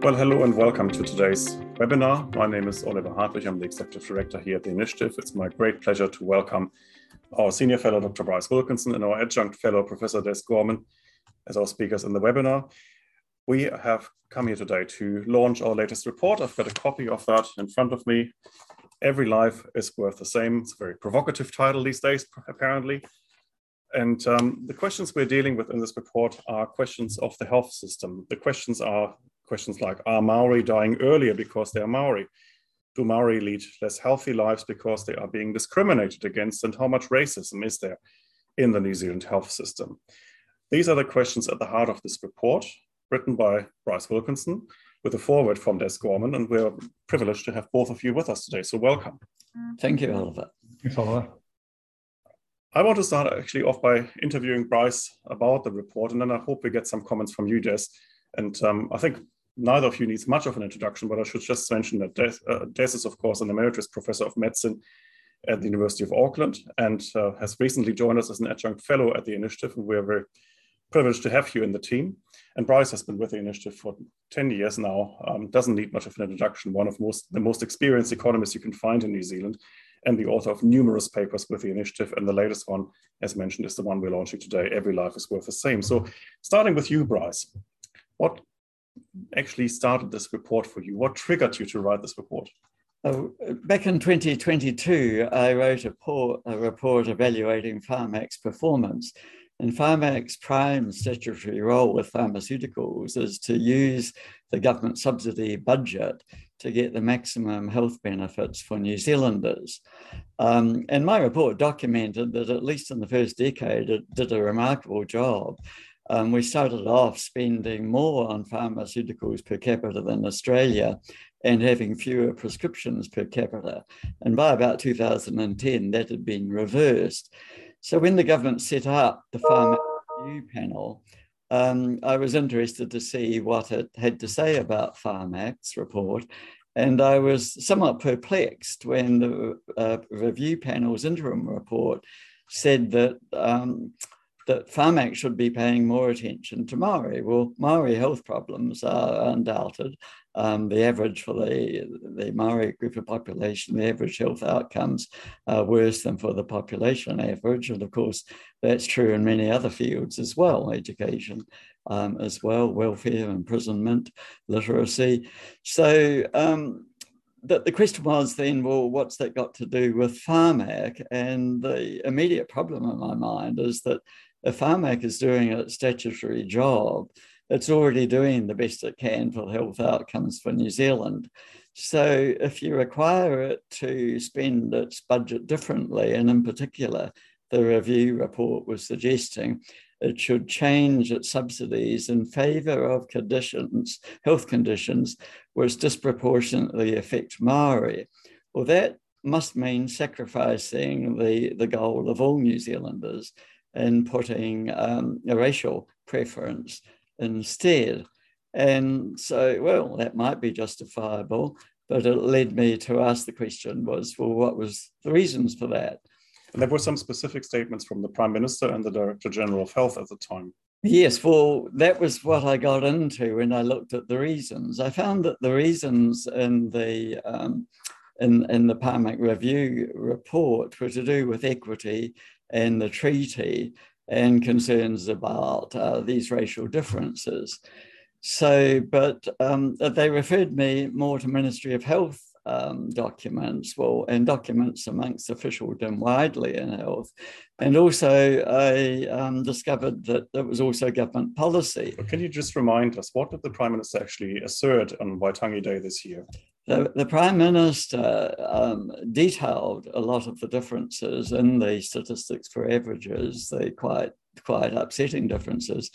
Well, hello and welcome to today's webinar. My name is Oliver Hartwich. I'm the Executive Director here at the Initiative. It's my great pleasure to welcome our Senior Fellow, Dr. Bryce Wilkinson, and our Adjunct Fellow, Professor Des Gorman, as our speakers in the webinar. We have come here today to launch our latest report. I've got a copy of that in front of me. Every life is worth the same. It's a very provocative title these days, apparently. And um, the questions we're dealing with in this report are questions of the health system. The questions are questions like, are Maori dying earlier because they are Maori? Do Maori lead less healthy lives because they are being discriminated against? And how much racism is there in the New Zealand health system? These are the questions at the heart of this report, written by Bryce Wilkinson, with a foreword from Des Gorman, and we're privileged to have both of you with us today. So welcome. Thank you, Oliver. Thanks, Oliver. I want to start actually off by interviewing Bryce about the report, and then I hope we get some comments from you, Des. And um, I think neither of you needs much of an introduction, but I should just mention that Des, uh, Des is, of course, an emeritus professor of medicine at the University of Auckland and uh, has recently joined us as an adjunct fellow at the initiative. And we're very privileged to have you in the team. And Bryce has been with the initiative for 10 years now, um, doesn't need much of an introduction, one of most, the most experienced economists you can find in New Zealand, and the author of numerous papers with the initiative. And the latest one, as mentioned, is the one we're launching today, Every Life is Worth the Same. So starting with you, Bryce, what actually started this report for you? What triggered you to write this report? Uh, back in 2022, I wrote a, a report evaluating Pharmac's performance. And Pharmac's prime statutory role with pharmaceuticals is to use the government subsidy budget to get the maximum health benefits for New Zealanders. Um, and my report documented that, at least in the first decade, it did a remarkable job um, we started off spending more on pharmaceuticals per capita than Australia and having fewer prescriptions per capita. And by about 2010, that had been reversed. So when the government set up the Pharmac Review Panel, um, I was interested to see what it had to say about Pharmac's report. And I was somewhat perplexed when the uh, review panel's interim report said that um, that Pharmac should be paying more attention to Maori. Well, Maori health problems are undoubted. Um, the average for the, the Maori group of population, the average health outcomes are worse than for the population average. And of course, that's true in many other fields as well, education um, as well, welfare, imprisonment, literacy. So um, the, the question was then, well, what's that got to do with Pharmac? And the immediate problem in my mind is that if Pharmac is doing a statutory job, it's already doing the best it can for health outcomes for New Zealand. So if you require it to spend its budget differently, and in particular, the review report was suggesting it should change its subsidies in favor of conditions, health conditions, which disproportionately affect Maori. Well, that must mean sacrificing the, the goal of all New Zealanders in putting um, a racial preference instead. And so, well, that might be justifiable, but it led me to ask the question was, well, what was the reasons for that? And there were some specific statements from the Prime Minister and the Director General of Health at the time. Yes, well, that was what I got into when I looked at the reasons. I found that the reasons in the um, in, in the Pharmac Review report were to do with equity and the treaty and concerns about uh, these racial differences. So, but um, they referred me more to Ministry of Health um, documents, well, and documents amongst officialdom widely in health. And also, I um, discovered that it was also government policy. Can you just remind us, what did the Prime Minister actually assert on Waitangi Day this year? The, the Prime Minister um, detailed a lot of the differences in the statistics for averages, the quite, quite upsetting differences,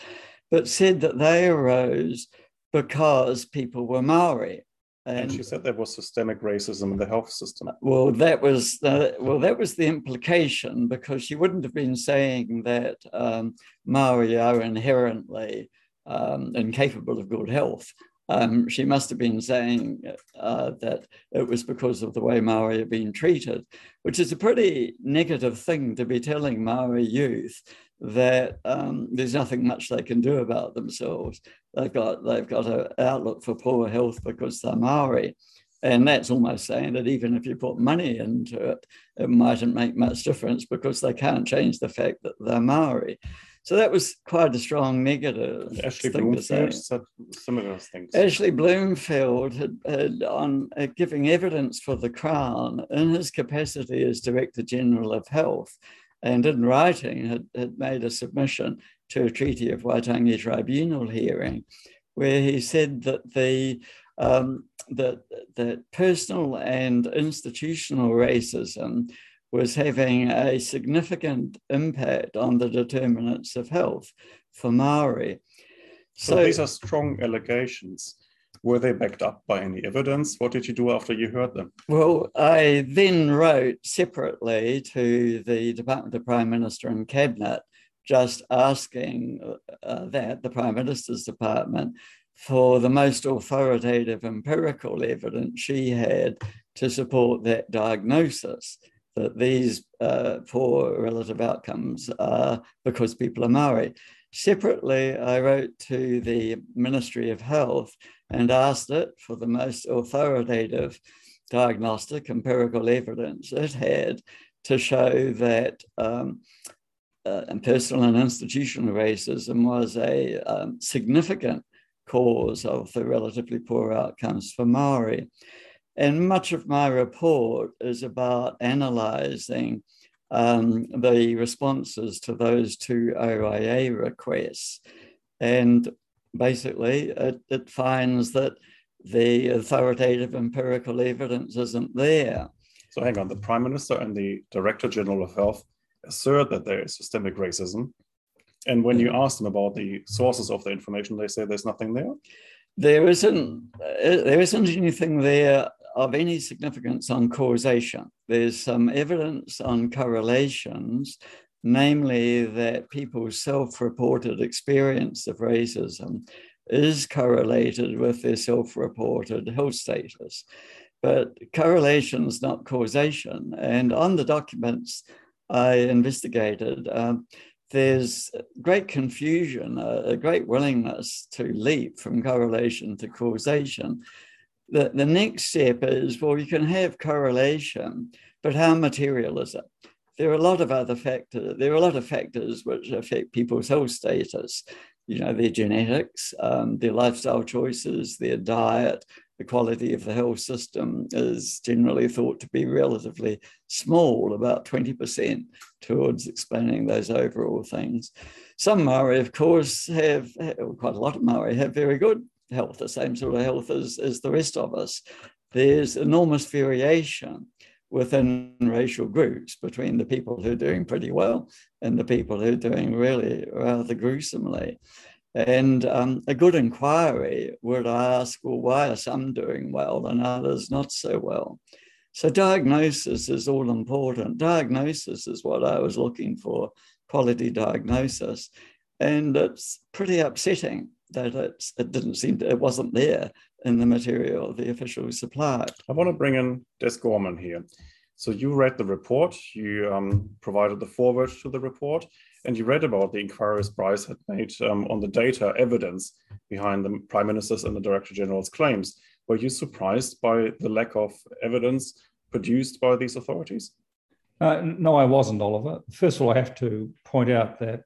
but said that they arose because people were Maori. And, and, she said there was systemic racism in the health system. Well, that was the, well, that was the implication because she wouldn't have been saying that um, Maori are inherently um, incapable of good health. Um, she must have been saying uh, that it was because of the way Maori are being treated, which is a pretty negative thing to be telling Maori youth that um, there's nothing much they can do about themselves. They've got they've got an outlook for poor health because they're Maori. And that's almost saying that even if you put money into it, it mightn't make much difference because they can't change the fact that they're Maori. So that was quite a strong negative. Ashley Bloomfield said similar things. Ashley Bloomfield had, had on uh, giving evidence for the Crown in his capacity as Director General of Health and in writing had, had made a submission to a Treaty of Waitangi Tribunal hearing where he said that the um, that, that personal and institutional racism was having a significant impact on the determinants of health for Maori. So, so, these are strong allegations. Were they backed up by any evidence? What did you do after you heard them? Well, I then wrote separately to the Department of Prime Minister and Cabinet, just asking uh, that, the Prime Minister's Department, for the most authoritative empirical evidence she had to support that diagnosis that these uh, poor relative outcomes are because people are Maori. Separately, I wrote to the Ministry of Health and asked it for the most authoritative diagnostic empirical evidence it had to show that um, uh, personal and institutional racism was a um, significant cause of the relatively poor outcomes for Maori. And much of my report is about analysing um, the responses to those two OIA requests. And basically, it, it finds that the authoritative empirical evidence isn't there. So, hang on, the Prime Minister and the Director General of Health assert that there is systemic racism. And when you ask them about the sources of the information, they say there's nothing there. There isn't. Uh, there isn't anything there of any significance on causation. There's some evidence on correlations, namely that people's self reported experience of racism is correlated with their self reported health status. But correlation is not causation. And on the documents I investigated, um, there's great confusion, a, a, great willingness to leap from correlation to causation the, the next step is well, you can have correlation, but how material is it? There are a lot of other factors. There are a lot of factors which affect people's health status. You know, their genetics, um, their lifestyle choices, their diet, the quality of the health system is generally thought to be relatively small, about 20% towards explaining those overall things. Some Maori, of course, have, quite a lot of Maori have very good health, the same sort of health as, as the rest of us. There's enormous variation within racial groups between the people who are doing pretty well and the people who are doing really rather gruesomely. And um, a good inquiry would ask, well, why are some doing well and others not so well? So diagnosis is all important. Diagnosis is what I was looking for, quality diagnosis. And it's pretty upsetting that it, it didn't seem to, it wasn't there in the material the officials supplied. I want to bring in Des Gorman here. So you read the report, you um, provided the foreword to the report, and you read about the inquiries Bryce had made um, on the data evidence behind the Prime Minister's and the Director General's claims. Were you surprised by the lack of evidence produced by these authorities? Uh, no, I wasn't, Oliver. First of all, I have to point out that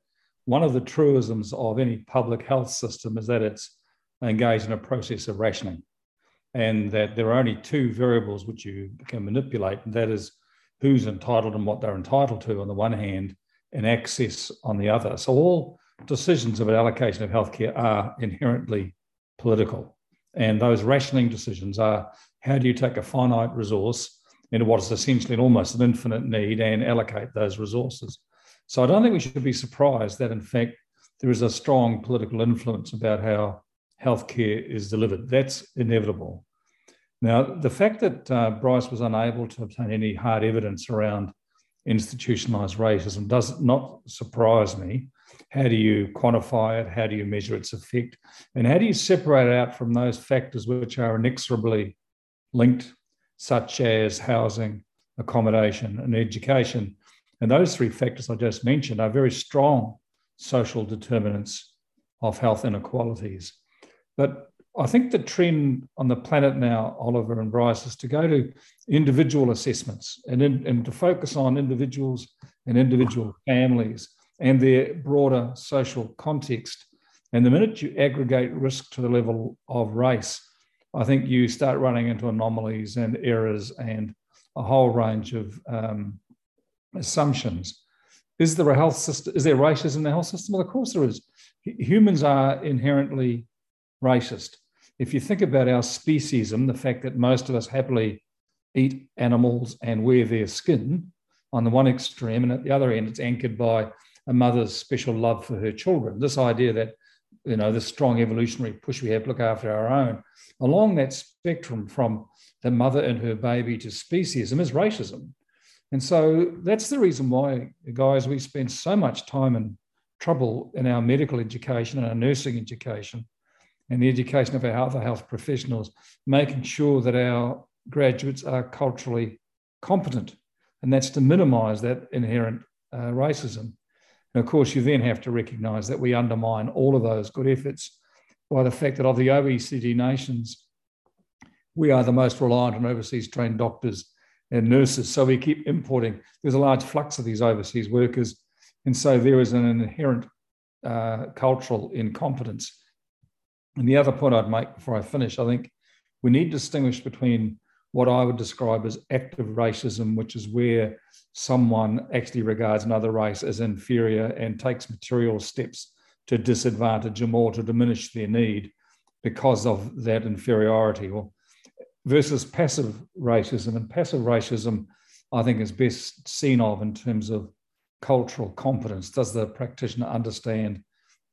one of the truisms of any public health system is that it's engaged in a process of rationing and that there are only two variables which you can manipulate, and that is who's entitled and what they're entitled to on the one hand, and access on the other. So all decisions about allocation of healthcare are inherently political. And those rationing decisions are how do you take a finite resource into what is essentially an almost an infinite need and allocate those resources? So I don't think we should be surprised that, in fact, there is a strong political influence about how healthcare is delivered. That's inevitable. Now, the fact that uh, Bryce was unable to obtain any hard evidence around institutionalized racism does not surprise me. How do you quantify it? How do you measure its effect? And how do you separate it out from those factors which are inexorably linked, such as housing, accommodation, and education, and those three factors I just mentioned are very strong social determinants of health inequalities. But I think the trend on the planet now, Oliver and Bryce, is to go to individual assessments and, in, and to focus on individuals and individual families and their broader social context. And the minute you aggregate risk to the level of race, I think you start running into anomalies and errors and a whole range of um, assumptions. Is there a health system? Is there racism in the health system? Well, of course there is. Humans are inherently racist if you think about our speciesism, the fact that most of us happily eat animals and wear their skin on the one extreme, and at the other end, it's anchored by a mother's special love for her children. This idea that, you know, the strong evolutionary push we have to look after our own, along that spectrum from the mother and her baby to speciesism is racism. And so that's the reason why, guys, we spend so much time and trouble in our medical education and our nursing education and the education of our other health professionals, making sure that our graduates are culturally competent. And that's to minimize that inherent uh, racism. And of course, you then have to recognize that we undermine all of those good efforts by the fact that of the OECD nations, we are the most reliant on overseas trained doctors and nurses. So we keep importing. There's a large flux of these overseas workers. And so there is an inherent uh, cultural incompetence and the other point I'd make before I finish, I think we need to distinguish between what I would describe as active racism, which is where someone actually regards another race as inferior and takes material steps to disadvantage them or to diminish their need because of that inferiority, or versus passive racism. And passive racism, I think, is best seen of in terms of cultural competence. Does the practitioner understand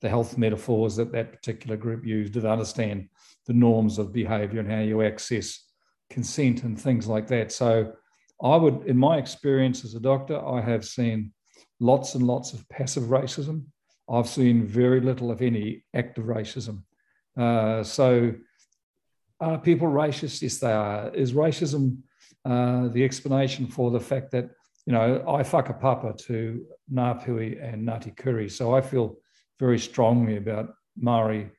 the health metaphors that that particular group used they understand the norms of behavior and how you access consent and things like that. So I would, in my experience as a doctor, I have seen lots and lots of passive racism. I've seen very little, if any, active racism. Uh, so are people racist? Yes, they are. Is racism uh, the explanation for the fact that, you know, I whakapapa to Ngāpuhi and Ngāti Kuri. So I feel very strongly about Maori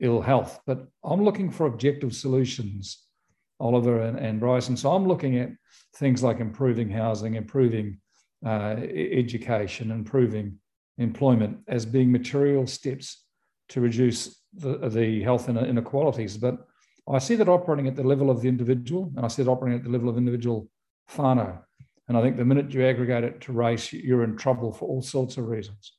ill health. But I'm looking for objective solutions, Oliver and, and Bryson. So I'm looking at things like improving housing, improving uh, education, improving employment as being material steps to reduce the, the health inequalities. But I see that operating at the level of the individual, and I see it operating at the level of individual whānau. And I think the minute you aggregate it to race, you're in trouble for all sorts of reasons.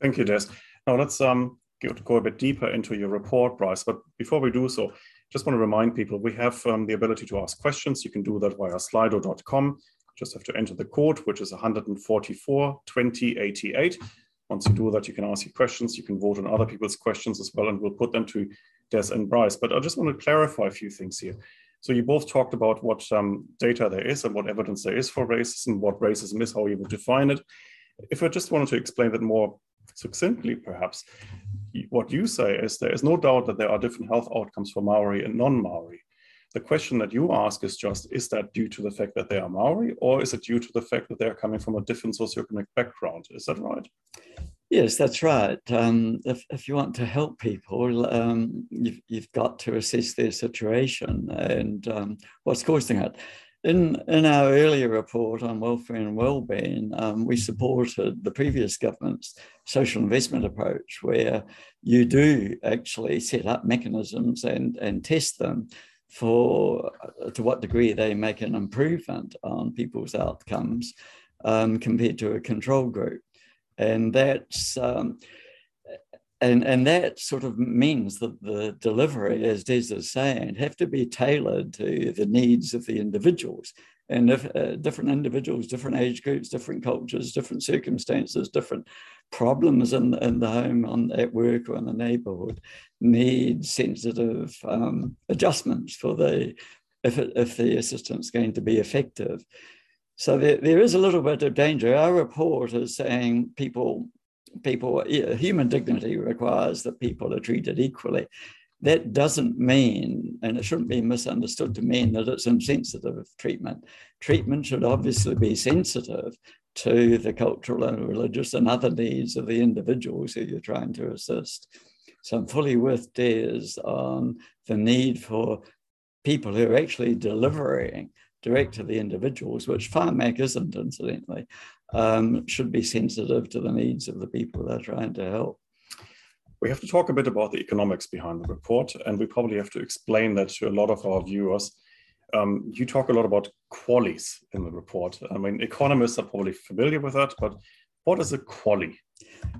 Thank you, Des. Now let's um, go, go a bit deeper into your report, Bryce. But before we do so, just want to remind people we have um, the ability to ask questions. You can do that via slido.com. Just have to enter the code, which is 144 2088. Once you do that, you can ask your questions. You can vote on other people's questions as well, and we'll put them to Des and Bryce. But I just want to clarify a few things here. So you both talked about what um, data there is and what evidence there is for racism, what racism is, how you would define it. If I just wanted to explain that more succinctly, perhaps, what you say is there is no doubt that there are different health outcomes for Maori and non-Maori. The question that you ask is just, is that due to the fact that they are Maori, or is it due to the fact that they are coming from a different socioeconomic background? Is that right? Yes, that's right. Um, if, if you want to help people, um, you've, you've got to assess their situation and um, what's causing it. In, in our earlier report on welfare and well-being, um, we supported the previous government's social investment approach, where you do actually set up mechanisms and, and test them for uh, to what degree they make an improvement on people's outcomes um, compared to a control group. And that's um, and, and that sort of means that the delivery, as Des is saying, have to be tailored to the needs of the individuals. And if uh, different individuals, different age groups, different cultures, different circumstances, different problems in, in the home, on, at work, or in the neighborhood need sensitive um, adjustments for the if, it, if the assistance is going to be effective. So there, there is a little bit of danger. Our report is saying people people, human dignity requires that people are treated equally. That doesn't mean, and it shouldn't be misunderstood to mean that it's insensitive treatment. Treatment should obviously be sensitive to the cultural and religious and other needs of the individuals who you're trying to assist. So I'm fully with Des on the need for people who are actually delivering direct to the individuals, which Pharmac isn't, incidentally, um, should be sensitive to the needs of the people they're trying to help. We have to talk a bit about the economics behind the report, and we probably have to explain that to a lot of our viewers. Um, you talk a lot about QALYs in the report. I mean, economists are probably familiar with that, but what is a QALY?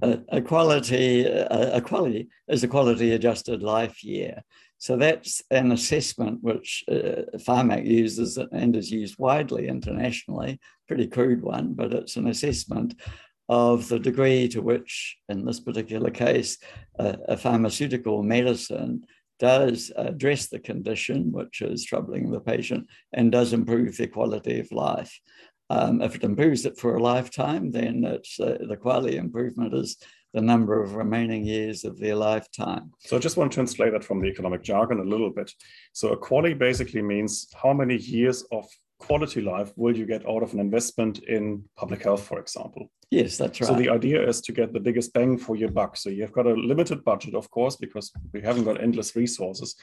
A, a quality, is a quality adjusted life year. So that's an assessment which uh, Pharmac uses and is used widely internationally, pretty crude one, but it's an assessment of the degree to which, in this particular case, uh, a pharmaceutical medicine does address the condition which is troubling the patient and does improve their quality of life. Um, if it improves it for a lifetime, then it's, uh, the quality improvement is the number of remaining years of their lifetime. So I just want to translate that from the economic jargon a little bit. So a QALY basically means how many years of quality life will you get out of an investment in public health, for example? Yes, that's right. So the idea is to get the biggest bang for your buck. So you've got a limited budget, of course, because we haven't got endless resources.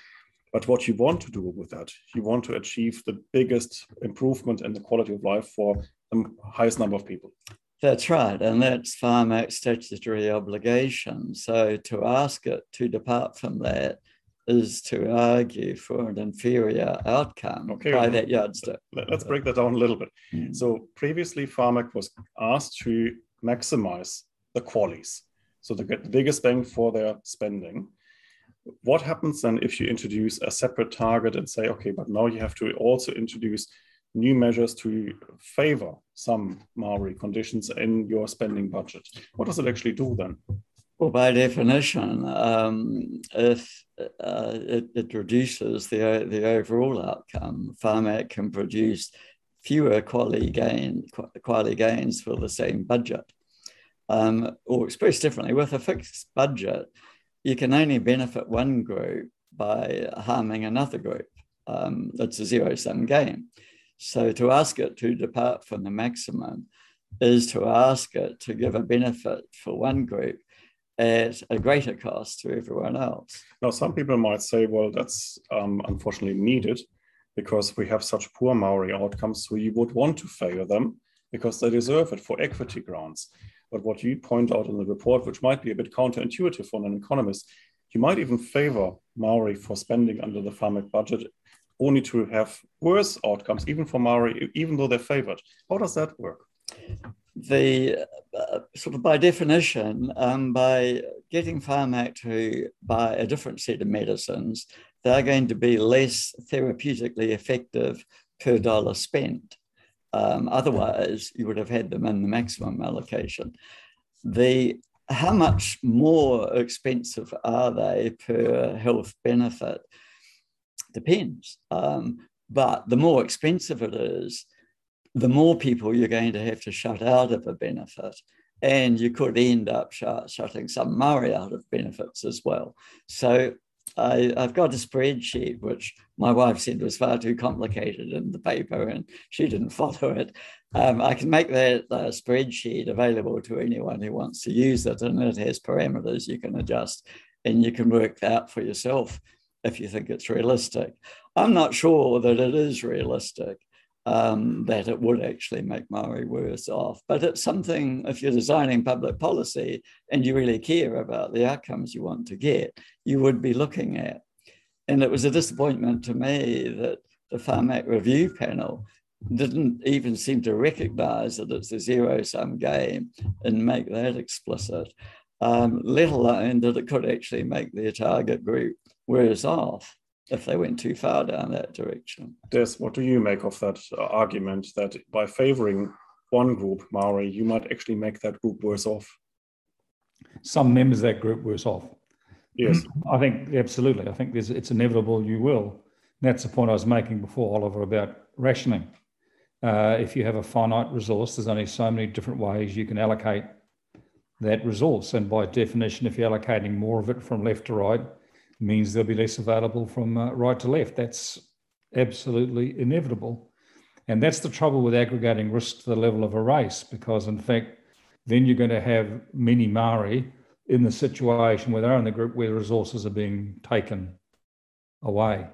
But what you want to do with that, you want to achieve the biggest improvement in the quality of life for the highest number of people. That's right, and that's Pharmac's statutory obligation. So to ask it to depart from that is to argue for an inferior outcome okay, by that yardstick. Let's break that down a little bit. Mm. So previously, Pharmac was asked to maximize the QALYs, so to get the biggest bang for their spending. What happens then if you introduce a separate target and say, okay, but now you have to also introduce new measures to favor some Maori conditions in your spending budget. What does it actually do then? Well, by definition, um, if uh, it, it, reduces the, the overall outcome, Pharmac can produce fewer quality, gain, quality gains for the same budget. Um, or expressed differently, with a fixed budget, you can only benefit one group by harming another group. Um, it's a zero sum game. So to ask it to depart from the maximum is to ask it to give a benefit for one group at a greater cost to everyone else. Now, some people might say, well, that's um, unfortunately needed because we have such poor Maori outcomes, so you would want to favor them because they deserve it for equity grounds. But what you point out in the report, which might be a bit counterintuitive for an economist, you might even favor Maori for spending under the Pharmac budget only to have worse outcomes, even for Maori, even though they're favored. How does that work? The uh, sort of by definition, um, by getting Pharmac to buy a different set of medicines, they're going to be less therapeutically effective per dollar spent. Um, otherwise, you would have had them in the maximum allocation. The how much more expensive are they per health benefit? depends. Um, but the more expensive it is, the more people you're going to have to shut out of a benefit. And you could end up sh- shutting some Maori out of benefits as well. So I, have got a spreadsheet which my wife said was far too complicated in the paper and she didn't follow it. Um, I can make that uh, spreadsheet available to anyone who wants to use it, and it has parameters you can adjust and you can work out for yourself if you think it's realistic. I'm not sure that it is realistic um, that it would actually make Maori worse off, but it's something, if you're designing public policy and you really care about the outcomes you want to get, you would be looking at. And it was a disappointment to me that the Pharmac review panel didn't even seem to recognize that it's a zero sum game and make that explicit, um, let alone that it could actually make their target group worse off if they went too far down that direction. Des, what do you make of that uh, argument that by favoring one group, Maori, you might actually make that group worse off? Some members of that group worse off. Yes. I think absolutely. I think it's inevitable you will. And that's the point I was making before, Oliver, about rationing. Uh, if you have a finite resource, there's only so many different ways you can allocate that resource. And by definition, if you're allocating more of it from left to right, means there'll be less available from uh, right to left. That's absolutely inevitable. And that's the trouble with aggregating risk to the level of a race, because in fact, then you're going to have many Maori in the situation where they're in the group where resources are being taken away.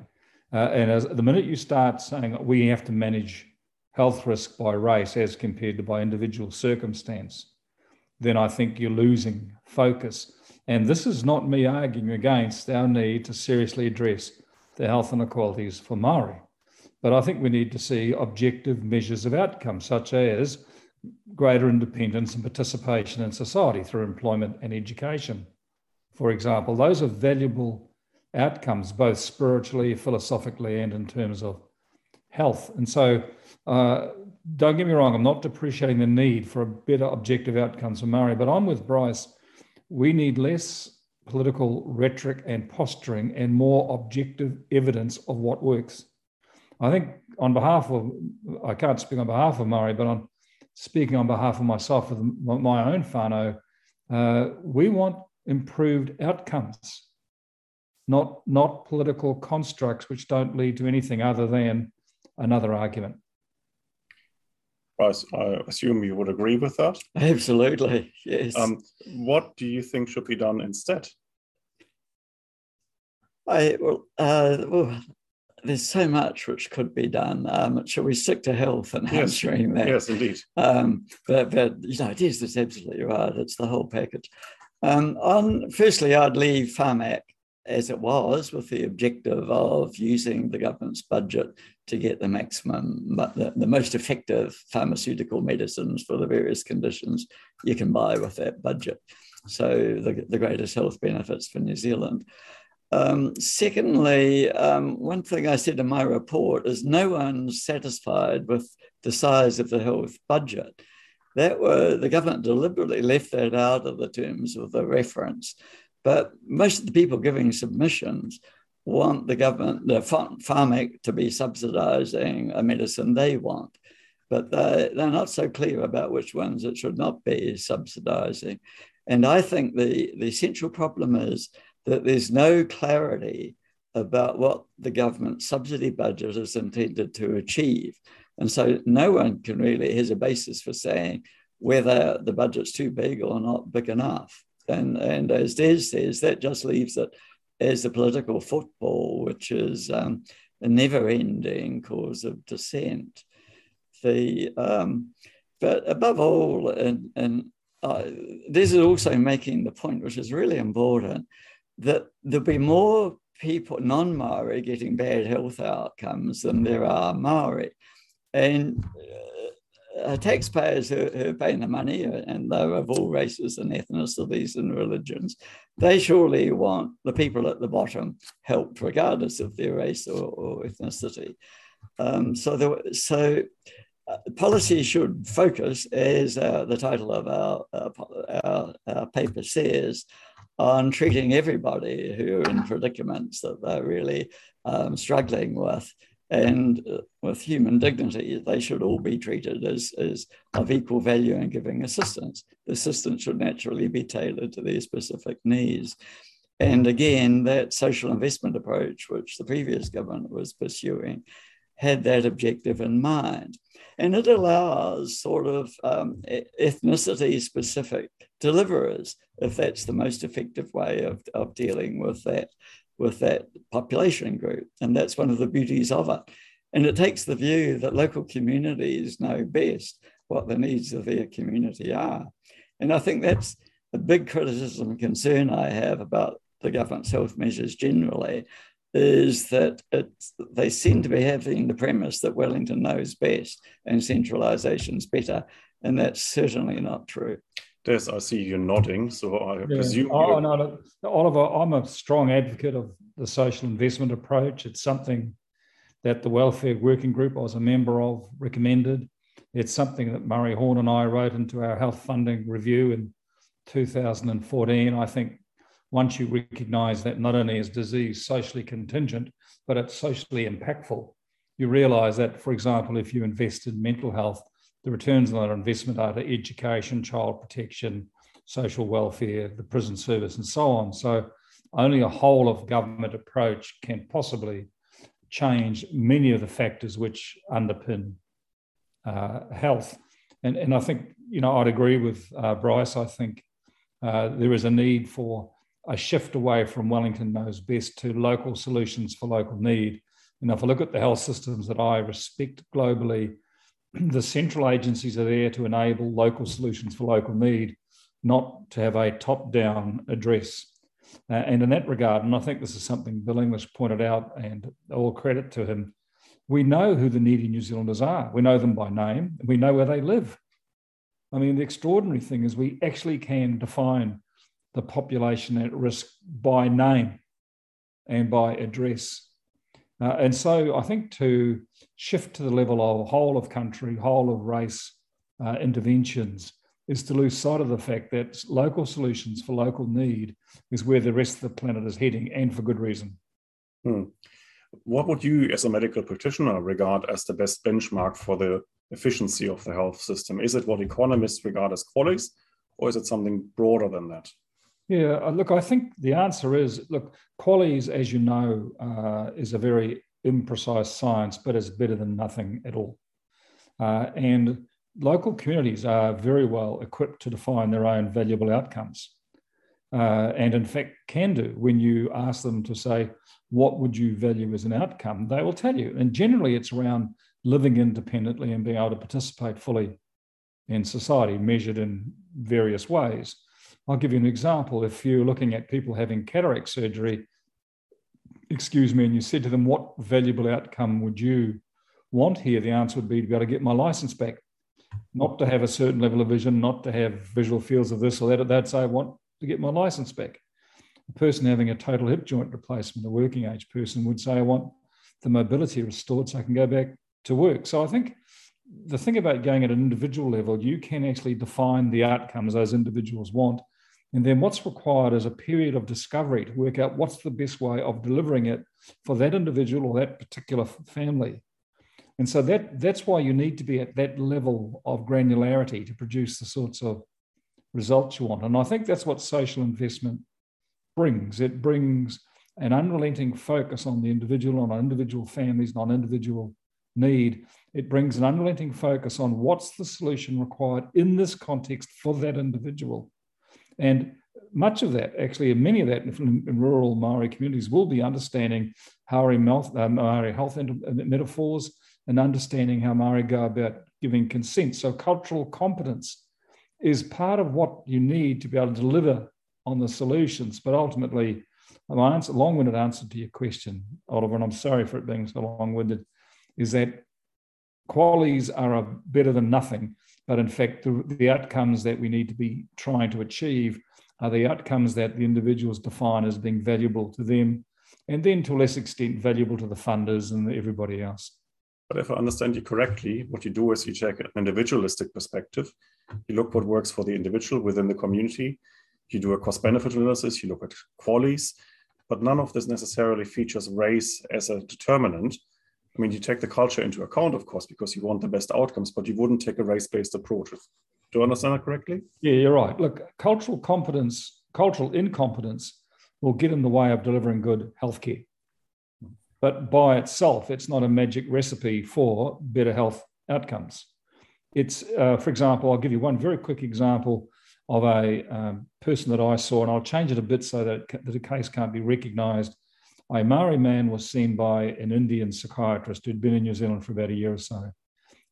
Uh, and as the minute you start saying we have to manage health risk by race as compared to by individual circumstance, then I think you're losing focus. And this is not me arguing against our need to seriously address the health inequalities for Maori. But I think we need to see objective measures of outcome, such as greater independence and participation in society through employment and education. For example, those are valuable outcomes, both spiritually, philosophically, and in terms of health. And so, uh, don't get me wrong, I'm not depreciating the need for a better objective outcomes for Maori, but I'm with Bryce. We need less political rhetoric and posturing and more objective evidence of what works. I think on behalf of, I can't speak on behalf of Murray, but on speaking on behalf of myself with my own whānau, uh, we want improved outcomes, not, not political constructs which don't lead to anything other than another argument. Bryce, I assume you would agree with that. Absolutely, yes. Um, what do you think should be done instead? I well, uh, well, there's so much which could be done. Um, shall we stick to health and yes. answering that? Yes, indeed. Um, but, but you know, it is. It's absolutely right. It's the whole package. Um, on firstly, I'd leave Pharmac as it was, with the objective of using the government's budget to get the maximum, but the, the most effective pharmaceutical medicines for the various conditions you can buy with that budget. So the, the greatest health benefits for New Zealand. Um, secondly, um, one thing I said in my report is no one's satisfied with the size of the health budget. That were the government deliberately left that out of the terms of the reference. But most of the people giving submissions want the government, the pharmac, to be subsidising a medicine they want. But they're, they're not so clear about which ones it should not be subsidising. And I think the, the central problem is that there's no clarity about what the government subsidy budget is intended to achieve. And so no one can really has a basis for saying whether the budget's too big or not big enough. And, and as Des says, that just leaves it as a political football, which is um, a never ending cause of dissent. The, um, but above all, and, and uh, this is also making the point, which is really important, that there'll be more people, non Maori, getting bad health outcomes than there are Maori. And taxpayers who, who are paying the money, uh, and they're of all races and ethnicities and religions, they surely want the people at the bottom helped, regardless of their race or, or ethnicity. Um, so, the, so uh, policy should focus, as uh, the title of our, our, our, paper says, on treating everybody who are in predicaments that they're really um, struggling with. And uh, with human dignity, they should all be treated as, as of equal value in giving assistance. The assistance should naturally be tailored to their specific needs. And again, that social investment approach, which the previous government was pursuing, had that objective in mind. And it allows sort of um, ethnicity specific deliverers if that's the most effective way of, of dealing with that with that population group. And that's one of the beauties of it. And it takes the view that local communities know best what the needs of their community are. And I think that's a big criticism and concern I have about the government's health measures generally is that they seem to be having the premise that Wellington knows best and centralisation's better. And that's certainly not true. Des, I see you nodding, so I yeah. presume. Oh, no, no, Oliver, I'm a strong advocate of the social investment approach. It's something that the Welfare Working Group I was a member of recommended. It's something that Murray Horn and I wrote into our health funding review in 2014. I think once you recognize that not only is disease socially contingent, but it's socially impactful, you realize that, for example, if you invest in mental health, the returns on that investment are to education, child protection, social welfare, the prison service, and so on. So only a whole of government approach can possibly change many of the factors which underpin uh, health. And, and I think, you know, I'd agree with uh, Bryce. I think uh, there is a need for a shift away from Wellington knows best to local solutions for local need. And if I look at the health systems that I respect globally, the central agencies are there to enable local solutions for local need, not to have a top down address. Uh, and in that regard, and I think this is something Bill English pointed out, and all credit to him, we know who the needy New Zealanders are. We know them by name, we know where they live. I mean, the extraordinary thing is we actually can define the population at risk by name and by address. Uh, and so I think to shift to the level of whole of country, whole of race uh, interventions is to lose sight of the fact that local solutions for local need is where the rest of the planet is heading, and for good reason. Hmm. What would you, as a medical practitioner, regard as the best benchmark for the efficiency of the health system? Is it what economists regard as QALYs, or is it something broader than that? Yeah, uh, look, I think the answer is look, QALYs, as you know, uh, is a very imprecise science, but it's better than nothing at all. Uh, and local communities are very well equipped to define their own valuable outcomes. Uh, and in fact, can do when you ask them to say, What would you value as an outcome? They will tell you. And generally, it's around living independently and being able to participate fully in society, measured in various ways. I'll give you an example. If you're looking at people having cataract surgery, excuse me, and you said to them, What valuable outcome would you want here? The answer would be to be able to get my license back, not to have a certain level of vision, not to have visual fields of this or that. Say, I want to get my license back. A person having a total hip joint replacement, a working age person, would say, I want the mobility restored so I can go back to work. So I think the thing about going at an individual level, you can actually define the outcomes those individuals want. And then what's required is a period of discovery to work out what's the best way of delivering it for that individual or that particular family. And so that, that's why you need to be at that level of granularity to produce the sorts of results you want. And I think that's what social investment brings. It brings an unrelenting focus on the individual, on individual families, on individual need, it brings an unrelenting focus on what's the solution required in this context for that individual. And much of that, actually, many of that in, rural Maori communities will be understanding Maori, health, uh, Maori health metaphors and understanding how Maori go about giving consent. So, cultural competence is part of what you need to be able to deliver on the solutions. But ultimately, my answer, long-winded answer to your question, Oliver, and I'm sorry for it being so long-winded, is that QALYs are better than nothing, but in fact, the, the outcomes that we need to be trying to achieve are the outcomes that the individuals define as being valuable to them, and then to a less extent, valuable to the funders and everybody else. But if I understand you correctly, what you do is you take an individualistic perspective. You look what works for the individual within the community. You do a cost benefit analysis. You look at QALYs, but none of this necessarily features race as a determinant. I mean, you take the culture into account, of course, because you want the best outcomes, but you wouldn't take a race-based approach. Do I understand that correctly? Yeah, you're right. Look, cultural competence, cultural incompetence will get in the way of delivering good healthcare. But by itself, it's not a magic recipe for better health outcomes. It's, uh, for example, I'll give you one very quick example of a um, person that I saw, and I'll change it a bit so that, that the case can't be recognized a Maori man was seen by an Indian psychiatrist who'd been in New Zealand for about a year or so.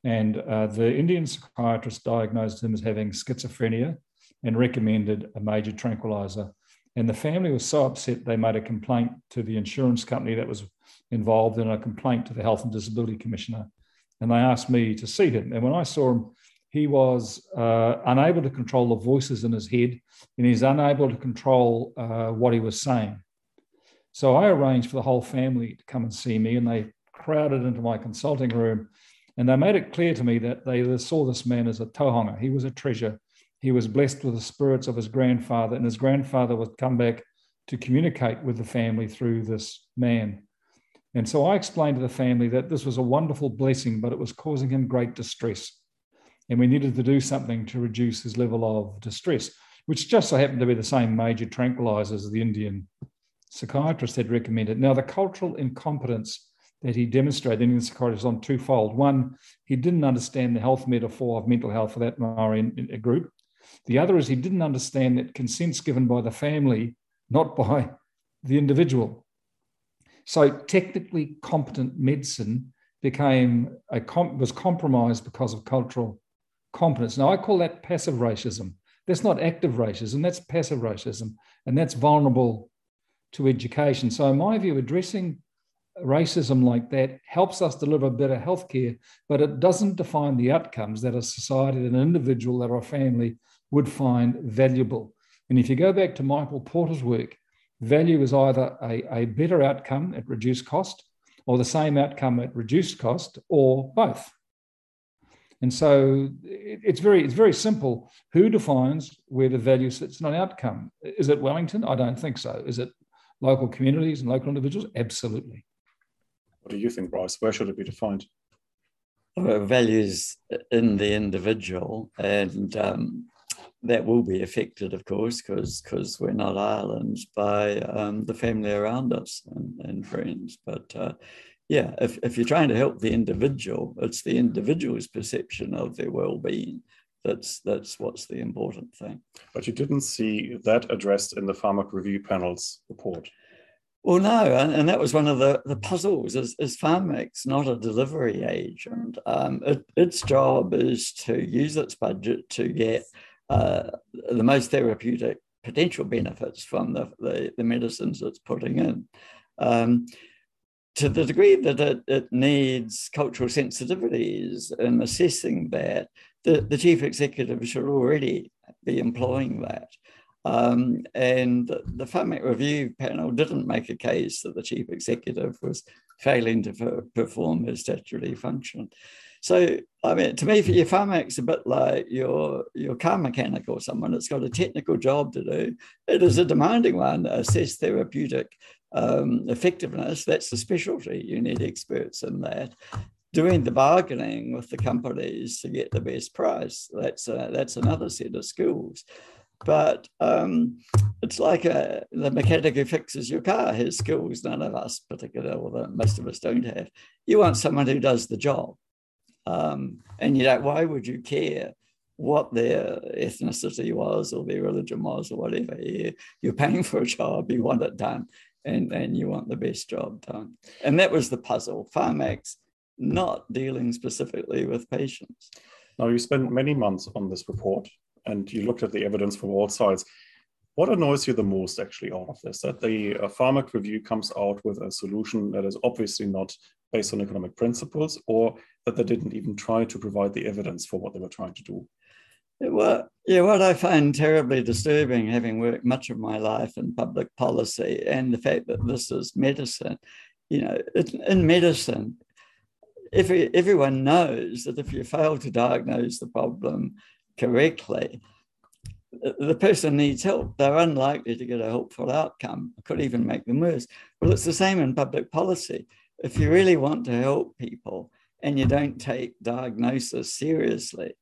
And uh, the Indian psychiatrist diagnosed him as having schizophrenia and recommended a major tranquilizer. And the family was so upset they made a complaint to the insurance company that was involved and a complaint to the Health and Disability Commissioner. And they asked me to see him. And when I saw him, he was uh, unable to control the voices in his head and he's unable to control uh, what he was saying. So I arranged for the whole family to come and see me, and they crowded into my consulting room. And they made it clear to me that they saw this man as a tohunga. He was a treasure. He was blessed with the spirits of his grandfather, and his grandfather would come back to communicate with the family through this man. And so I explained to the family that this was a wonderful blessing, but it was causing him great distress. And we needed to do something to reduce his level of distress, which just so happened to be the same major tranquilizers the Indian psychiatrist had recommended. Now, the cultural incompetence that he demonstrated in the psychiatrist was on twofold. One, he didn't understand the health metaphor of mental health for that Maori group. The other is he didn't understand that consent's given by the family, not by the individual. So technically competent medicine became a was compromised because of cultural competence. Now I call that passive racism. That's not active racism, that's passive racism, and that's vulnerable to education. So in my view, addressing racism like that helps us deliver better healthcare, but it doesn't define the outcomes that a society, an individual, that a family would find valuable. And if you go back to Michael Porter's work, value is either a, a better outcome at reduced cost or the same outcome at reduced cost or both. And so it's very, it's very simple. Who defines where the value sits in an outcome? Is it Wellington? I don't think so. Is it local communities and local individuals? Absolutely. What do you think, Bryce? Where should it be defined? Well, values in the individual, and um, that will be affected, of course, because because we're not islands by um, the family around us and, and friends. But uh, yeah, if, if you're trying to help the individual, it's the individual's perception of their well-being that's that's what's the important thing. But you didn't see that addressed in the Pharmac Review Panel's report. Well, no, and, and that was one of the, the puzzles. Is, is Pharmac's not a delivery agent? Um, it, its job is to use its budget to get uh, the most therapeutic potential benefits from the, the, the medicines it's putting in. Um, to the degree that it, it needs cultural sensitivities in assessing that, the, the chief executive should already be employing that. Um, and the Pharmac Review panel didn't make a case that the chief executive was failing to perform his statutory function. So, I mean, to me, for your Pharmac's a bit like your, your car mechanic or someone that's got a technical job to do. It is a demanding one, assess therapeutic um, effectiveness. That's the specialty. You need experts in that. Doing the bargaining with the companies to get the best price, that's, a, that's another set of skills. But um, it's like a, the mechanic who fixes your car has skills none of us, particularly, although most of us don't have. You want someone who does the job. Um, and you know, why would you care what their ethnicity was or their religion was or whatever? You're paying for a job, you want it done, and, and you want the best job done. And that was the puzzle. Pharmac's not dealing specifically with patients. Now, you spent many months on this report and you looked at the evidence from all sides. What annoys you the most actually out of this? That the uh, Pharmac review comes out with a solution that is obviously not based on economic principles, or that they didn't even try to provide the evidence for what they were trying to do? Well, yeah, what I find terribly disturbing, having worked much of my life in public policy, and the fact that this is medicine, you know, in medicine, every, everyone knows that if you fail to diagnose the problem correctly, the person needs help. They're unlikely to get a helpful outcome. could even make them worse. Well, it's the same in public policy. If you really want to help people and you don't take diagnosis seriously,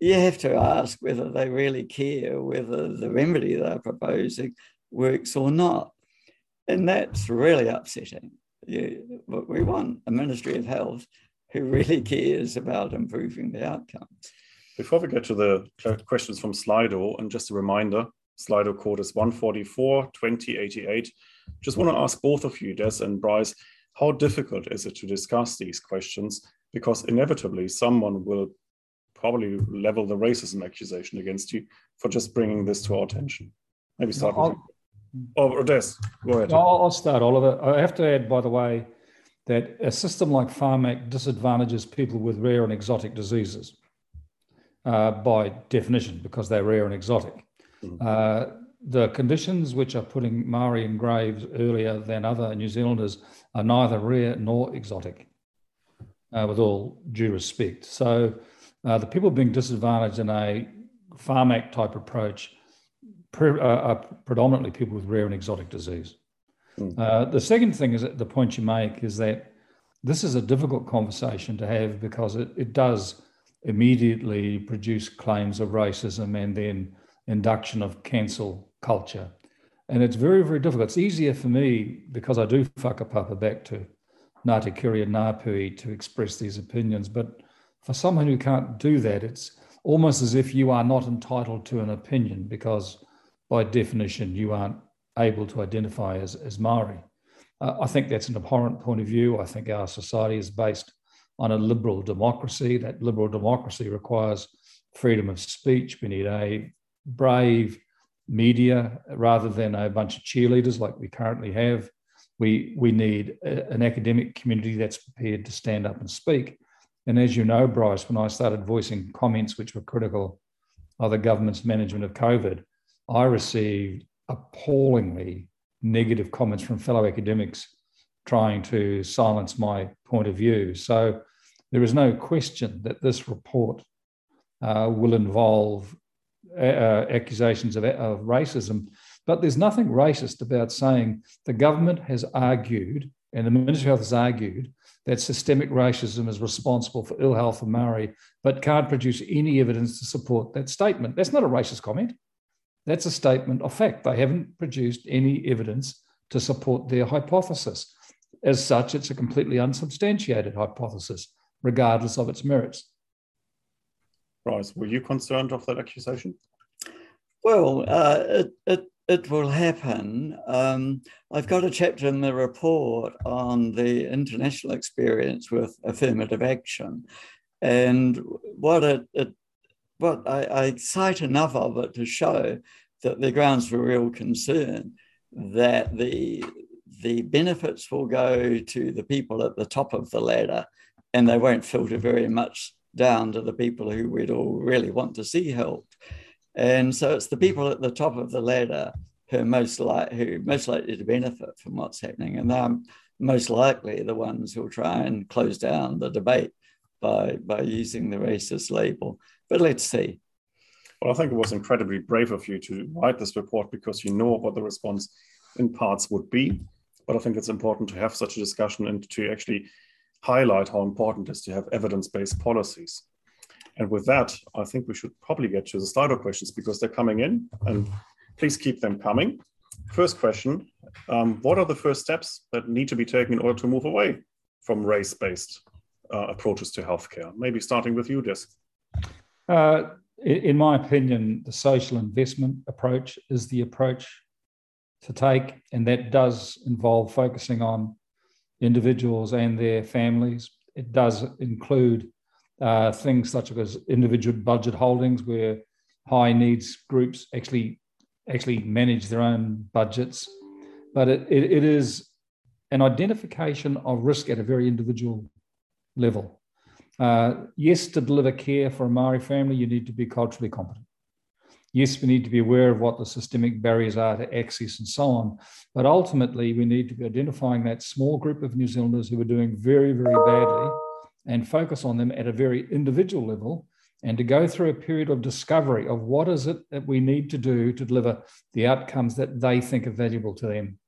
you have to ask whether they really care whether the remedy they're proposing works or not. And that's really upsetting. You, we want a Ministry of Health who really cares about improving the outcomes. Before we get to the uh, questions from Slido, and just a reminder, Slido code is 144 2088. Just want to ask both of you, Des and Bryce, how difficult is it to discuss these questions? Because inevitably, someone will probably level the racism accusation against you for just bringing this to our attention. Maybe start no, with Oh, Des, go ahead. I'll, I'll start, Oliver. I have to add, by the way, that a system like Pharmac disadvantages people with rare and exotic diseases uh, by definition because they're rare and exotic. Mm-hmm. Uh, the conditions which are putting Maori in graves earlier than other New Zealanders are neither rare nor exotic, uh, with all due respect. So uh, the people being disadvantaged in a Pharmac type approach pre- uh, are predominantly people with rare and exotic disease. Mm. the second thing is that the point you make is that this is a difficult conversation to have because it, it does immediately produce claims of racism and then induction of cancel culture. And it's very, very difficult. It's easier for me because I do whakapapa back to Ngāti and Ngāpuhi to express these opinions. But for someone who can't do that, it's almost as if you are not entitled to an opinion because by definition you aren't able to identify as, as Maori. Uh, I think that's an abhorrent point of view. I think our society is based on a liberal democracy. That liberal democracy requires freedom of speech. We need a brave media rather than a bunch of cheerleaders like we currently have. We, we need a, an academic community that's prepared to stand up and speak. And as you know, Bryce, when I started voicing comments which were critical of the government's management of COVID, I received appallingly negative comments from fellow academics trying to silence my point of view. So there is no question that this report uh, will involve uh, uh, accusations of, of racism. But there's nothing racist about saying the government has argued and the Ministry of Health has argued that systemic racism is responsible for ill health of Maori, but can't produce any evidence to support that statement. That's not a racist comment. That's a statement of fact. They haven't produced any evidence to support their hypothesis. As such, it's a completely unsubstantiated hypothesis, regardless of its merits. Bryce, were you concerned of that accusation? Well, uh, it, it, it will happen. Um, I've got a chapter in the report on the international experience with affirmative action. And what it, it what I, I cite enough of it to show that the grounds for real concern that the the benefits will go to the people at the top of the ladder and they won't filter very much down to the people who we'd all really want to see helped. And so it's the people at the top of the ladder who are most like who most likely to benefit from what's happening. And they're most likely the ones who'll try and close down the debate by, by using the racist label. But let's see. Well, I think it was incredibly brave of you to write this report because you know what the response in parts would be. But I think it's important to have such a discussion and to actually highlight how important it is to have evidence-based policies. And with that, I think we should probably get to the Slido questions because they're coming in and please keep them coming. First question, um, what are the first steps that need to be taken in order to move away from race-based uh, approaches to healthcare? Maybe starting with you, Des. Uh, in my opinion, the social investment approach is the approach to take, and that does involve focusing on individuals and their families. It does include uh, things such as individual budget holdings, where high needs groups actually actually manage their own budgets. But it, it, it is an identification of risk at a very individual level. Uh, yes, to deliver care for a Maori family, you need to be culturally competent. Yes, we need to be aware of what the systemic barriers are to access and so on. But ultimately, we need to be identifying that small group of New Zealanders who are doing very, very badly and focus on them at a very individual level and to go through a period of discovery of what is it that we need to do to deliver the outcomes that they think are valuable to them.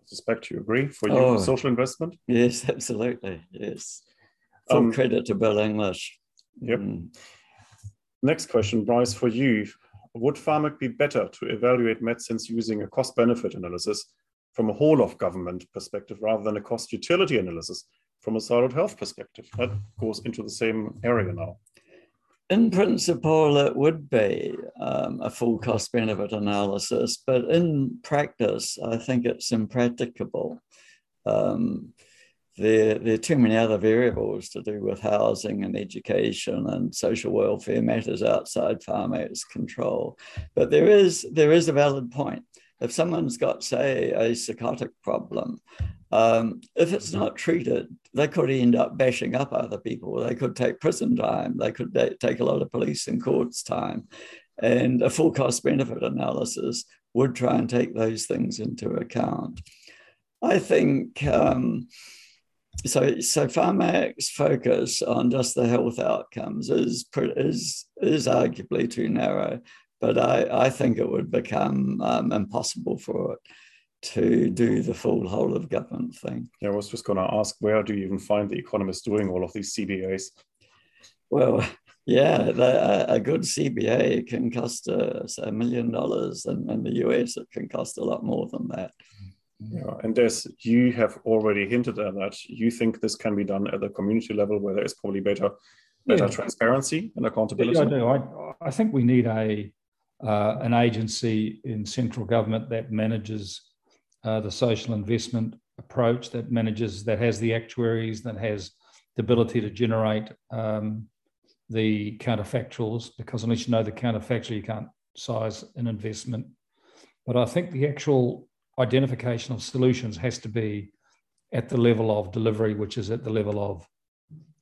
I suspect you agree for you, oh, social investment? Yes, absolutely. Yes. Full um, credit to Bill English. Yep. Mm. Next question, Bryce, for you. Would Pharmac be better to evaluate medicines using a cost benefit analysis from a whole of government perspective rather than a cost utility analysis from a solid health perspective? That goes into the same area now. In principle, it would be um, a full cost benefit analysis, but in practice, I think it's impracticable. Um, there, there are too many other variables to do with housing and education and social welfare matters outside Pharmac's control. But there is, there is a valid point. If someone's got, say, a psychotic problem, um, if it's not treated, they could end up bashing up other people. They could take prison time. They could take a lot of police and courts time. And a full cost benefit analysis would try and take those things into account. I think um, so so Pharmac's focus on just the health outcomes is is is arguably too narrow, but I, I think it would become um, impossible for it to do the full whole of government thing. Yeah, I was just going to ask, where do you even find the economists doing all of these CBAs? Well, yeah, the, a, good CBA can cost us a million dollars, and in the US, it can cost a lot more than that. Yeah, and as you have already hinted at that, you think this can be done at the community level where there is probably better, better yeah. transparency and accountability. Yeah, I do. I, I think we need a uh, an agency in central government that manages uh, the social investment approach, that manages, that has the actuaries, that has the ability to generate um, the counterfactuals, because unless you know the counterfactual, you can't size an investment. But I think the actual identification of solutions has to be at the level of delivery, which is at the level of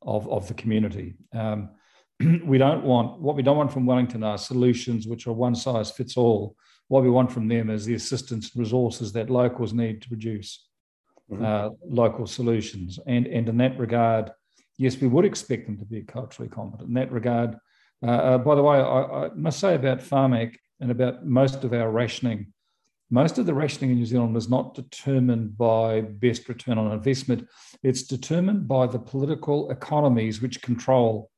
of, of the community. Um, we don't want what we don't want from Wellington are solutions which are one size fits all. What we want from them is the assistance and resources that locals need to produce mm-hmm. uh, local solutions. And and in that regard, yes, we would expect them to be culturally competent. In that regard, uh, uh, by the way, I, I, must say about Pharmac and about most of our rationing, most of the rationing in New Zealand is not determined by best return on investment. It's determined by the political economies which control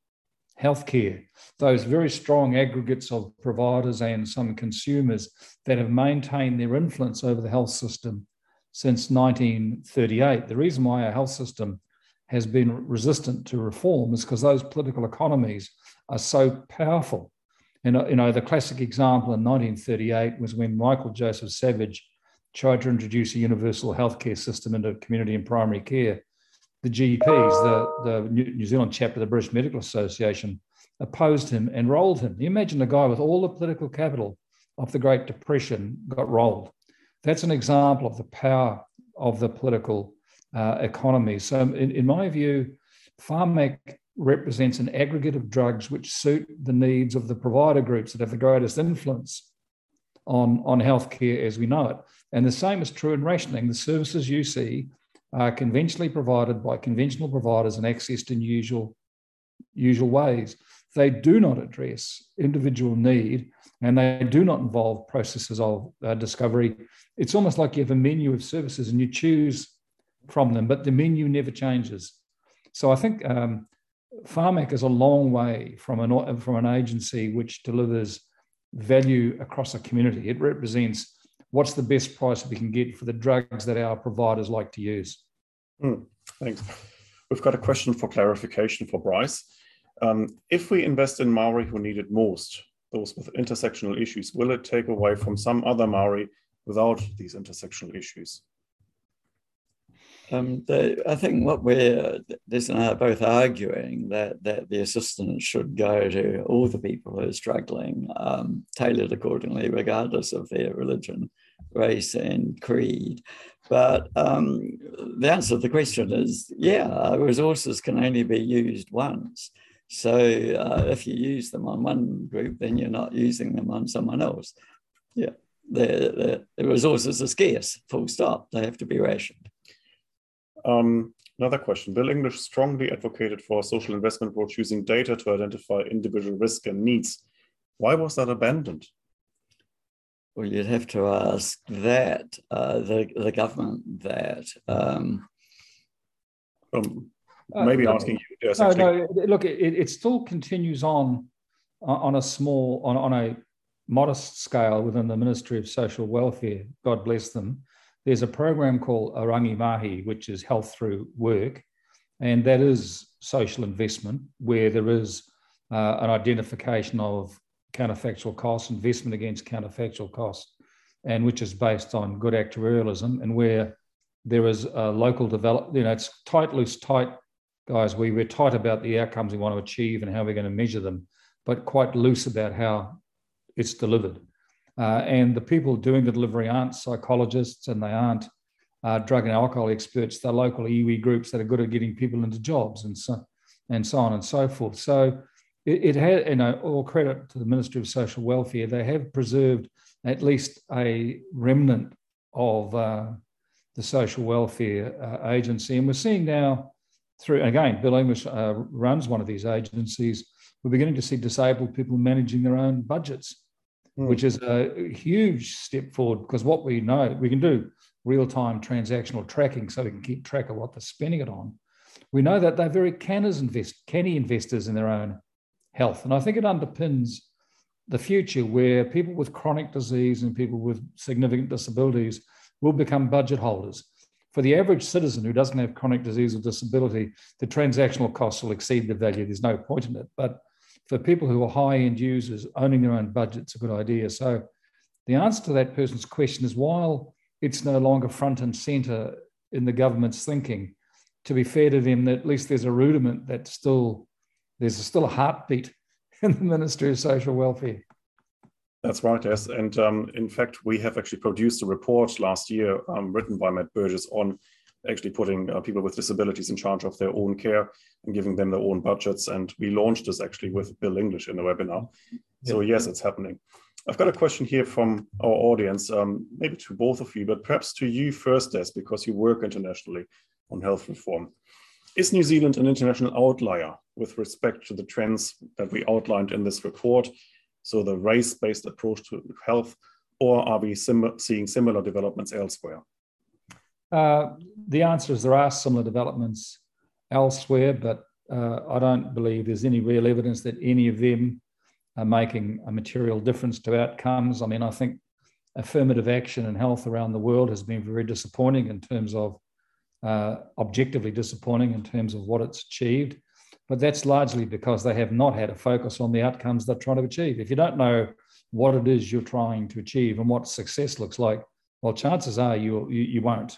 healthcare, those very strong aggregates of providers and some consumers that have maintained their influence over the health system since 1938. The reason why our health system has been resistant to reform is because those political economies are so powerful. And you know, the classic example in 1938 was when Michael Joseph Savage tried to introduce a universal healthcare system into community and primary care the GPs, the, the New Zealand chapter of the British Medical Association, opposed him and rolled him. You imagine a guy with all the political capital of the Great Depression got rolled. That's an example of the power of the political uh, economy. So, in, in my view, Pharmac represents an aggregate of drugs which suit the needs of the provider groups that have the greatest influence on, on healthcare as we know it. And the same is true in rationing. The services you see are conventionally provided by conventional providers and accessed in usual, usual ways. They do not address individual need and they do not involve processes of uh, discovery. It's almost like you have a menu of services and you choose from them, but the menu never changes. So I think um, Pharmac is a long way from an, from an agency which delivers value across a community. It represents what's the best price we can get for the drugs that our providers like to use. Mm, thanks. We've got a question for clarification for Bryce. Um, if we invest in Maori who need it most, those with intersectional issues, will it take away from some other Maori without these intersectional issues? Um, the, I think what we're Des and I are both arguing that that the assistance should go to all the people who are struggling, um, tailored accordingly, regardless of their religion, race, and creed. But um, the answer to the question is, yeah, resources can only be used once. So uh, if you use them on one group, then you're not using them on someone else. Yeah, the, the, the resources are scarce. Full stop. They have to be rationed. Um, another question. Bill English strongly advocated for a social investment approach using data to identify individual risk and needs. Why was that abandoned? Well, you'd have to ask that, uh, the, the government that. Um, um, maybe uh, asking you. Yes, no, no, look, it, it still continues on on a small, on, on a modest scale within the Ministry of Social Welfare, God bless them there's a program called Oranga Mahi, which is health through work, and that is social investment where there is uh, an identification of counterfactual costs, investment against counterfactual costs, and which is based on good actuarialism, and where there is a local develop. You know, it's tight, loose, tight, guys. We we're tight about the outcomes we want to achieve and how we're going to measure them, but quite loose about how it's delivered. Uh, and the people doing the delivery aren't psychologists and they aren't uh, drug and alcohol experts. They're local iwi groups that are good at getting people into jobs and so, and so on and so forth. So it, it had, you know, all credit to the Ministry of Social Welfare. They have preserved at least a remnant of uh, the social welfare uh, agency. And we're seeing now through, again, Bill English uh, runs one of these agencies. We're beginning to see disabled people managing their own budgets mm. which is a huge step forward because what we know, we can do real time transactional tracking so we can keep track of what they're spending it on. We know that they're very canners invest, canny investors in their own health. And I think it underpins the future where people with chronic disease and people with significant disabilities will become budget holders. For the average citizen who doesn't have chronic disease or disability, the transactional costs will exceed the value. There's no point in it. But for people who are high end users, owning their own budget budget's a good idea. So the answer to that person's question is while it's no longer front and center in the government's thinking, to be fair to them, at least there's a rudiment that still there's still a heartbeat in the Ministry of Social Welfare. That's right, yes. And um, in fact, we have actually produced a report last year um, written by Matt Burgess on actually putting uh, people with disabilities in charge of their own care and giving them their own budgets. And we launched this actually with Bill English in the webinar. So yes, it's happening. I've got a question here from our audience, um, maybe to both of you, but perhaps to you first, Des, because you work internationally on health reform. Is New Zealand an international outlier with respect to the trends that we outlined in this report? so the race-based approach to health, or are we sim seeing similar developments elsewhere? Uh, the answer is there are similar developments elsewhere, but uh, I don't believe there's any real evidence that any of them are making a material difference to outcomes. I mean, I think affirmative action in health around the world has been very disappointing in terms of uh, objectively disappointing in terms of what it's achieved. But that's largely because they have not had a focus on the outcomes they're trying to achieve. If you don't know what it is you're trying to achieve and what success looks like, well, chances are you, you, you won't.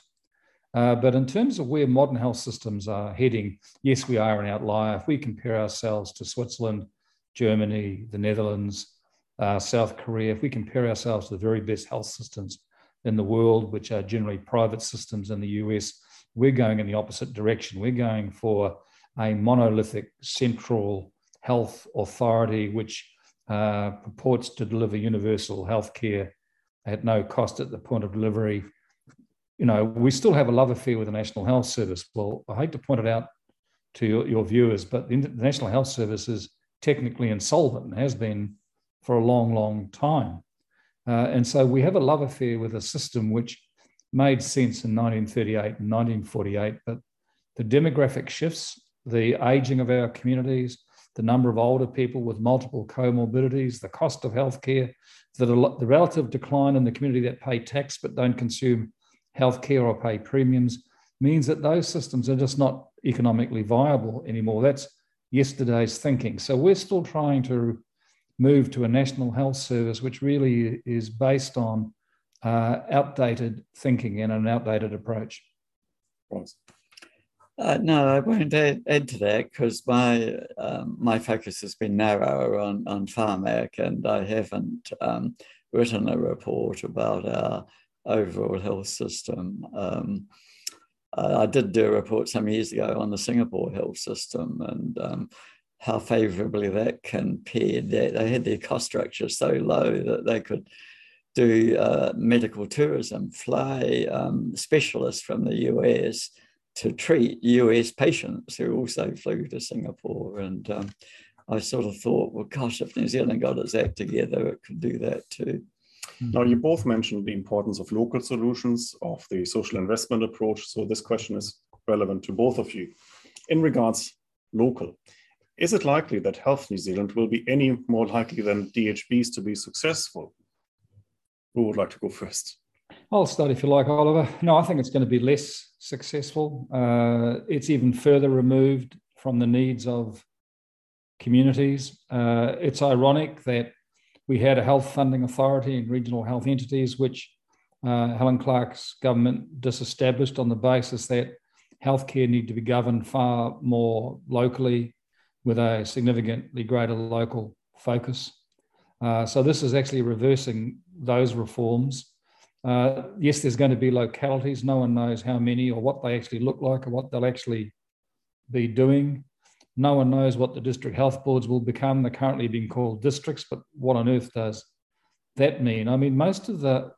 Uh, but in terms of where modern health systems are heading, yes, we are an outlier. If we compare ourselves to Switzerland, Germany, the Netherlands, uh, South Korea, if we compare ourselves to the very best health systems in the world, which are generally private systems in the US, we're going in the opposite direction. We're going for a monolithic central health authority which uh, purports to deliver universal health care at no cost at the point of delivery. You know, we still have a love affair with the National Health Service. Well, I hate to point it out to your, your viewers, but the National Health Service is technically insolvent and has been for a long, long time. Uh, and so we have a love affair with a system which made sense in 1938 and 1948, but the demographic shifts the aging of our communities, the number of older people with multiple comorbidities, the cost of healthcare, the, the relative decline in the community that pay tax but don't consume healthcare or pay premiums means that those systems are just not economically viable anymore. That's yesterday's thinking. So we're still trying to move to a national health service, which really is based on uh, outdated thinking and an outdated approach. Right. Uh, no, I won't add, add to that because my um, my focus has been narrower on on Pharmac, and I haven't um, written a report about our overall health system. Um, I did do a report some years ago on the Singapore health system and um, how favourably that compared. They had their cost structure so low that they could do uh, medical tourism, fly um, specialists from the US to treat US patients who also flew to Singapore. And um, I sort of thought, well, gosh, if New Zealand got its act together, it could do that too. Now, you both mentioned the importance of local solutions, of the social investment approach. So, this question is relevant to both of you. In regards local, is it likely that Health New Zealand will be any more likely than DHBs to be successful? Who would like to go first? I'll start if you like, Oliver. No, I think it's going to be less successful. Uh, it's even further removed from the needs of communities. Uh, it's ironic that we had a health funding authority and regional health entities, which uh, Helen Clark's government disestablished on the basis that healthcare need to be governed far more locally with a significantly greater local focus. Uh, so this is actually reversing those reforms uh, yes, there's going to be localities. No one knows how many or what they actually look like or what they'll actually be doing. No one knows what the district health boards will become. They're currently being called districts, but what on earth does that mean? I mean, most of the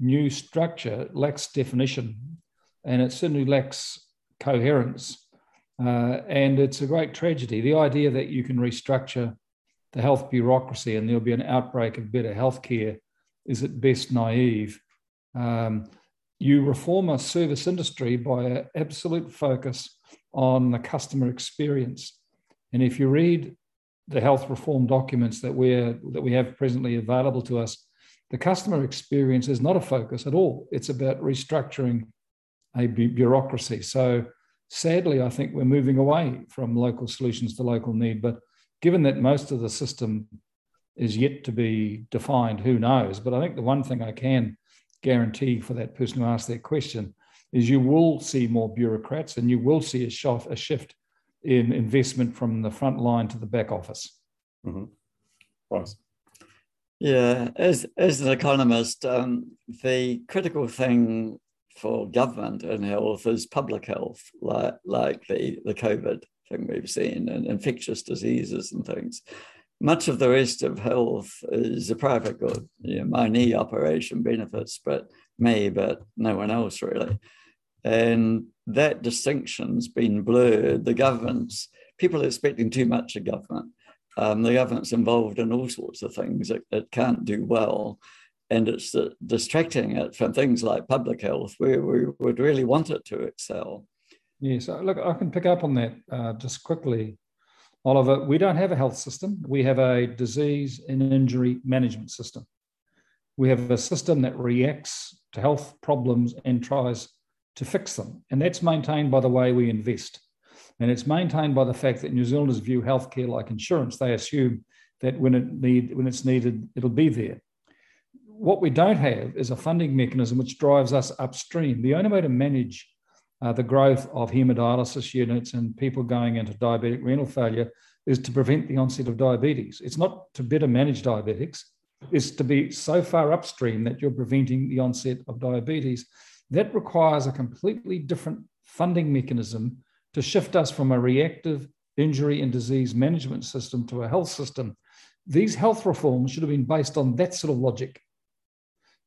new structure lacks definition and it certainly lacks coherence. Uh, and it's a great tragedy. The idea that you can restructure the health bureaucracy and there'll be an outbreak of better healthcare is at best naive. Um, you reform a service industry by an absolute focus on the customer experience. And if you read the health reform documents that we that we have presently available to us, the customer experience is not a focus at all. It's about restructuring a bureaucracy. So sadly, I think we're moving away from local solutions to local need. But given that most of the system is yet to be defined, who knows? But I think the one thing I can guarantee for that person who asked that question is you will see more bureaucrats and you will see a, shift, a shift in investment from the front line to the back office. Mm-hmm. Right. Yeah, as, as an economist, um, the critical thing for government and health is public health, like, like the, the COVID thing we've seen and infectious diseases and things. Much of the rest of health is a private good. You know, my knee operation benefits but me, but no one else really. And that distinction's been blurred. The government's people are expecting too much of government um, the government's involved in all sorts of things it, it can't do well. And it's uh, distracting it from things like public health, where we would really want it to excel. Yes, uh, look, I can pick up on that uh, just quickly. Oliver, we don't have a health system. We have a disease and injury management system. We have a system that reacts to health problems and tries to fix them. And that's maintained by the way we invest. And it's maintained by the fact that New Zealanders view healthcare like insurance. They assume that when, it need, when it's needed, it'll be there. What we don't have is a funding mechanism which drives us upstream. The only way to manage uh, the growth of hemodialysis units and people going into diabetic renal failure is to prevent the onset of diabetes. It's not to better manage diabetics, it's to be so far upstream that you're preventing the onset of diabetes. That requires a completely different funding mechanism to shift us from a reactive injury and disease management system to a health system. These health reforms should have been based on that sort of logic,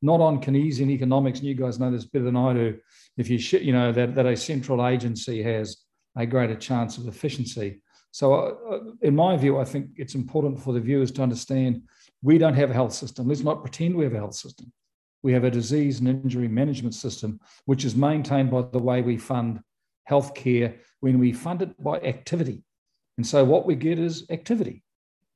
not on Keynesian economics. And you guys know this better than I do. If you, sh- you know, that, that a central agency has a greater chance of efficiency. So, uh, uh, in my view, I think it's important for the viewers to understand we don't have a health system. Let's not pretend we have a health system. We have a disease and injury management system, which is maintained by the way we fund healthcare when we fund it by activity. And so what we get is activity.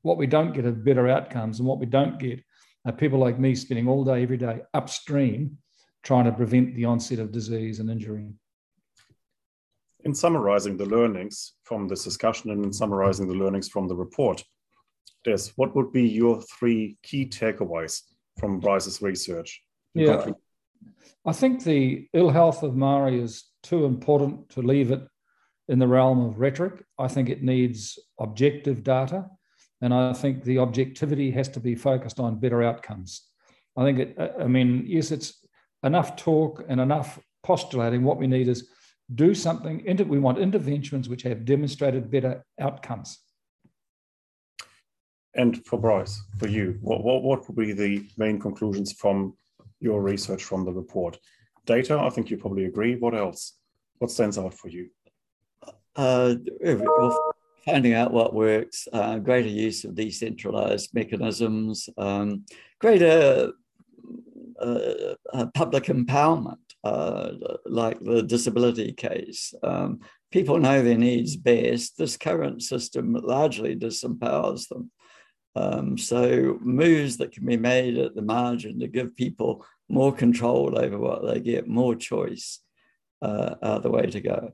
What we don't get are better outcomes. And what we don't get are people like me spending all day, every day upstream trying to prevent the onset of disease and injury. In summarizing the learnings from this discussion and in summarizing the learnings from the report, Des, what would be your three key takeaways from Bryce's research? Yeah, I think the ill health of Maori is too important to leave it in the realm of rhetoric. I think it needs objective data. And I think the objectivity has to be focused on better outcomes. I think it, I mean, yes, it's enough talk and enough postulating. What we need is do something. We want interventions which have demonstrated better outcomes. And for Bryce, for you, what, what, what would be the main conclusions from your research from the report? Data, I think you probably agree. What else? What stands out for you? uh, finding out what works, uh, greater use of decentralized mechanisms, um, greater uh, uh public empowerment, uh, like the disability case. Um, people know their needs best. This current system largely disempowers them. Um, so moves that can be made at the margin to give people more control over what they get, more choice, uh, are the way to go.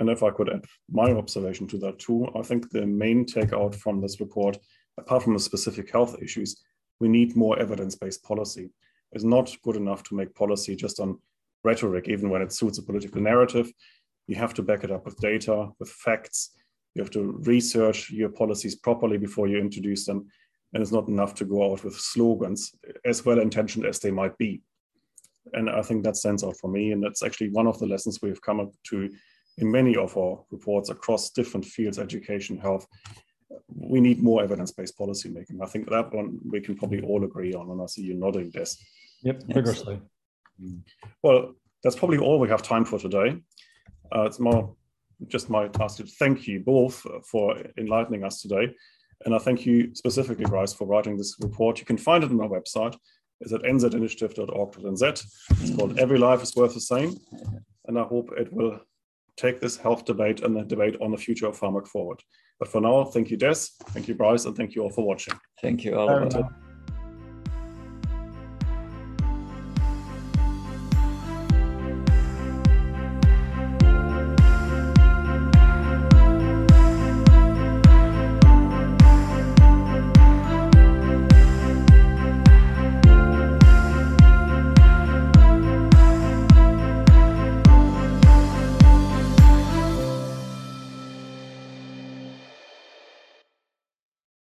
And if I could add my observation to that too, I think the main takeout from this report, apart from the specific health issues, we need more evidence-based policy. It's not good enough to make policy just on rhetoric, even when it suits a political narrative. You have to back it up with data, with facts. You have to research your policies properly before you introduce them. And it's not enough to go out with slogans, as well intentioned as they might be. And I think that stands out for me. And that's actually one of the lessons we've come up to in many of our reports across different fields, education, health, we need more evidence-based policy making. I think that one we can probably all agree on, and I see you nodding this. Yep, vigorously. Well, that's probably all we have time for today. Uh, it's more just my task to thank you both for enlightening us today. And I thank you specifically, Bryce, for writing this report. You can find it on our website. It's at nzinitiative.org.nz. It's called Every Life is Worth the Same. And I hope it will take this health debate and the debate on the future of pharmac forward. But for now, thank you, Des, thank you, Bryce, and thank you all for watching. Thank you, Oliver.